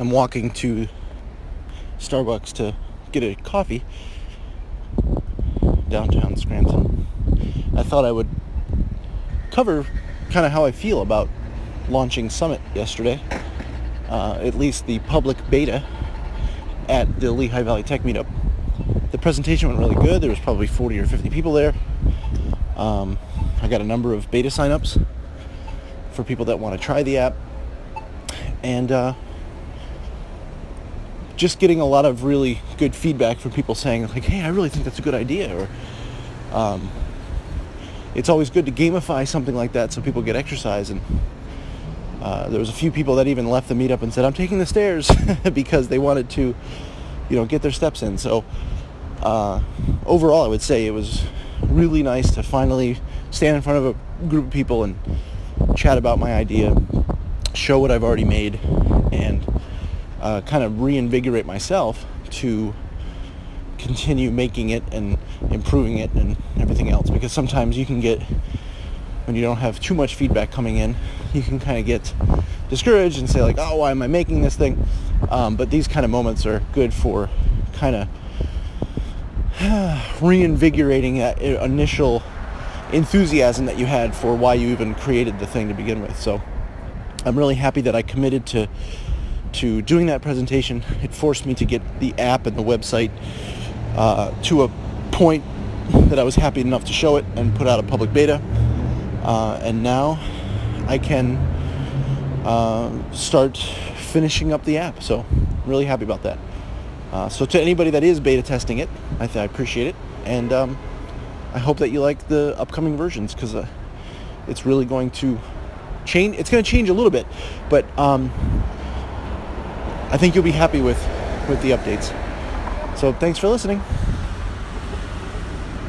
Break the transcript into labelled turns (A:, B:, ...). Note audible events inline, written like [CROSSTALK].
A: I'm walking to Starbucks to get a coffee downtown Scranton. I thought I would cover kind of how I feel about launching Summit yesterday, uh, at least the public beta at the Lehigh Valley Tech Meetup. The presentation went really good. There was probably 40 or 50 people there. Um, I got a number of beta signups for people that want to try the app. And uh, just getting a lot of really good feedback from people saying like, hey, I really think that's a good idea. Or um, it's always good to gamify something like that so people get exercise. And uh, there was a few people that even left the meetup and said, I'm taking the stairs [LAUGHS] because they wanted to, you know, get their steps in. So uh, overall, I would say it was really nice to finally stand in front of a group of people and chat about my idea, show what I've already made, and uh, kind of reinvigorate myself to continue making it and improving it and everything else. Because sometimes you can get, when you don't have too much feedback coming in, you can kind of get discouraged and say like, oh, why am I making this thing? Um, but these kind of moments are good for kind of [SIGHS] reinvigorating that initial enthusiasm that you had for why you even created the thing to begin with. So I'm really happy that I committed to to doing that presentation. It forced me to get the app and the website uh, to a point that I was happy enough to show it and put out a public beta. Uh, and now I can uh, start finishing up the app. So really happy about that. Uh, so to anybody that is beta testing it, I, th- I appreciate it. And um, I hope that you like the upcoming versions because uh, it's really going to change. It's going to change a little bit, but um, I think you'll be happy with with the updates. So thanks for listening.